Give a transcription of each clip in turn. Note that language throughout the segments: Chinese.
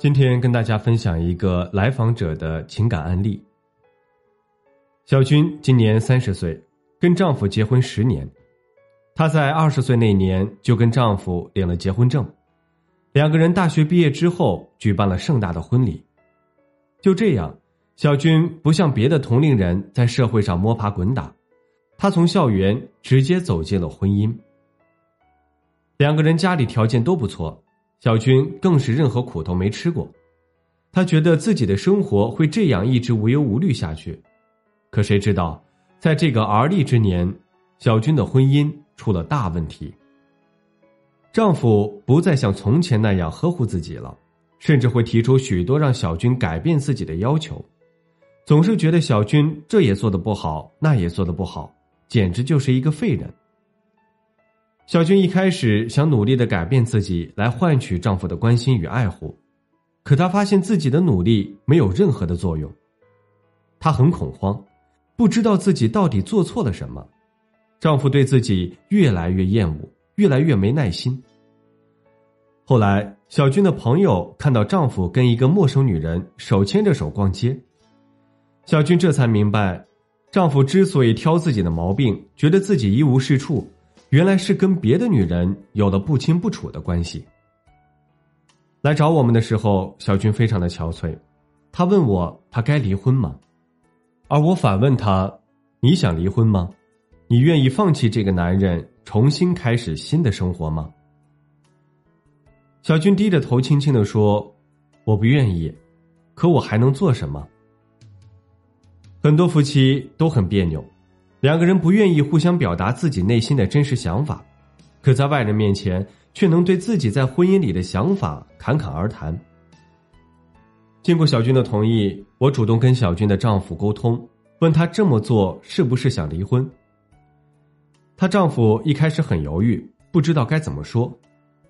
今天跟大家分享一个来访者的情感案例。小军今年三十岁，跟丈夫结婚十年。她在二十岁那年就跟丈夫领了结婚证，两个人大学毕业之后举办了盛大的婚礼。就这样，小军不像别的同龄人在社会上摸爬滚打，她从校园直接走进了婚姻。两个人家里条件都不错。小军更是任何苦头没吃过，他觉得自己的生活会这样一直无忧无虑下去，可谁知道，在这个而立之年，小军的婚姻出了大问题。丈夫不再像从前那样呵护自己了，甚至会提出许多让小军改变自己的要求，总是觉得小军这也做的不好，那也做的不好，简直就是一个废人。小军一开始想努力的改变自己，来换取丈夫的关心与爱护，可她发现自己的努力没有任何的作用，她很恐慌，不知道自己到底做错了什么。丈夫对自己越来越厌恶，越来越没耐心。后来，小军的朋友看到丈夫跟一个陌生女人手牵着手逛街，小军这才明白，丈夫之所以挑自己的毛病，觉得自己一无是处。原来是跟别的女人有了不清不楚的关系。来找我们的时候，小军非常的憔悴，他问我他该离婚吗？而我反问他：你想离婚吗？你愿意放弃这个男人，重新开始新的生活吗？小军低着头轻轻的说：“我不愿意，可我还能做什么？”很多夫妻都很别扭。两个人不愿意互相表达自己内心的真实想法，可在外人面前却能对自己在婚姻里的想法侃侃而谈。经过小军的同意，我主动跟小军的丈夫沟通，问他这么做是不是想离婚。她丈夫一开始很犹豫，不知道该怎么说，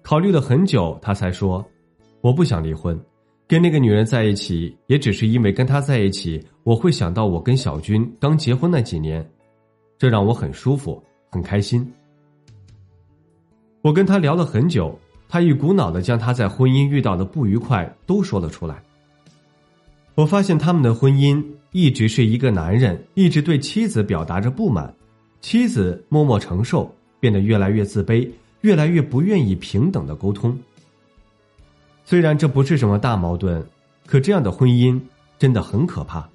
考虑了很久，他才说：“我不想离婚，跟那个女人在一起，也只是因为跟她在一起，我会想到我跟小军刚结婚那几年。”这让我很舒服，很开心。我跟他聊了很久，他一股脑的将他在婚姻遇到的不愉快都说了出来。我发现他们的婚姻一直是一个男人一直对妻子表达着不满，妻子默默承受，变得越来越自卑，越来越不愿意平等的沟通。虽然这不是什么大矛盾，可这样的婚姻真的很可怕。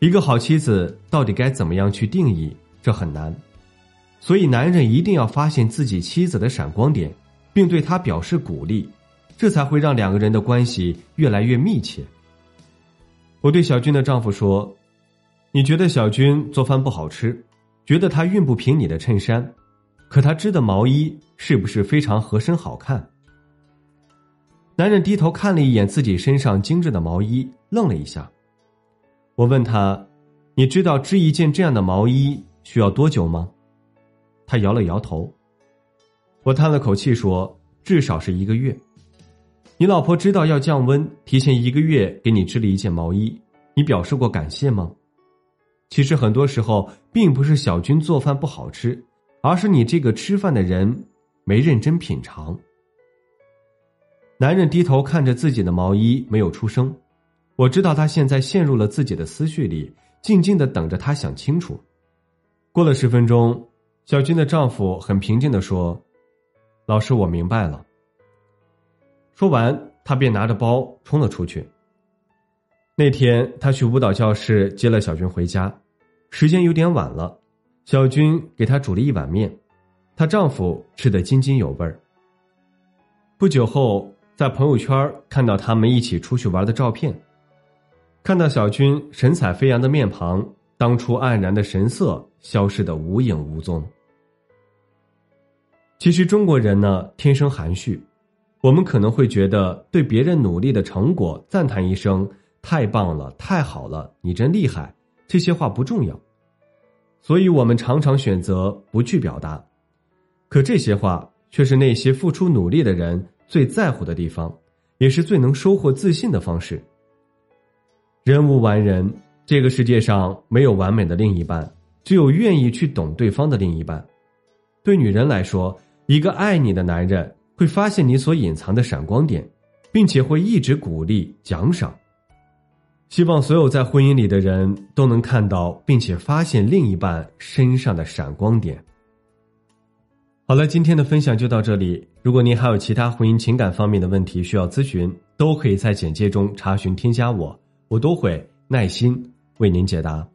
一个好妻子到底该怎么样去定义？这很难，所以男人一定要发现自己妻子的闪光点，并对她表示鼓励，这才会让两个人的关系越来越密切。我对小军的丈夫说：“你觉得小军做饭不好吃，觉得他熨不平你的衬衫，可他织的毛衣是不是非常合身好看？”男人低头看了一眼自己身上精致的毛衣，愣了一下。我问他：“你知道织一件这样的毛衣需要多久吗？”他摇了摇头。我叹了口气说：“至少是一个月。”你老婆知道要降温，提前一个月给你织了一件毛衣，你表示过感谢吗？其实很多时候并不是小军做饭不好吃，而是你这个吃饭的人没认真品尝。男人低头看着自己的毛衣，没有出声。我知道他现在陷入了自己的思绪里，静静的等着他想清楚。过了十分钟，小军的丈夫很平静的说：“老师，我明白了。”说完，他便拿着包冲了出去。那天，他去舞蹈教室接了小军回家，时间有点晚了。小军给他煮了一碗面，她丈夫吃得津津有味儿。不久后，在朋友圈看到他们一起出去玩的照片。看到小军神采飞扬的面庞，当初黯然的神色消失的无影无踪。其实中国人呢，天生含蓄，我们可能会觉得对别人努力的成果赞叹一声，太棒了，太好了，你真厉害，这些话不重要。所以我们常常选择不去表达，可这些话却是那些付出努力的人最在乎的地方，也是最能收获自信的方式。人无完人，这个世界上没有完美的另一半，只有愿意去懂对方的另一半。对女人来说，一个爱你的男人会发现你所隐藏的闪光点，并且会一直鼓励奖赏。希望所有在婚姻里的人都能看到，并且发现另一半身上的闪光点。好了，今天的分享就到这里。如果您还有其他婚姻情感方面的问题需要咨询，都可以在简介中查询添加我，我都会耐心为您解答。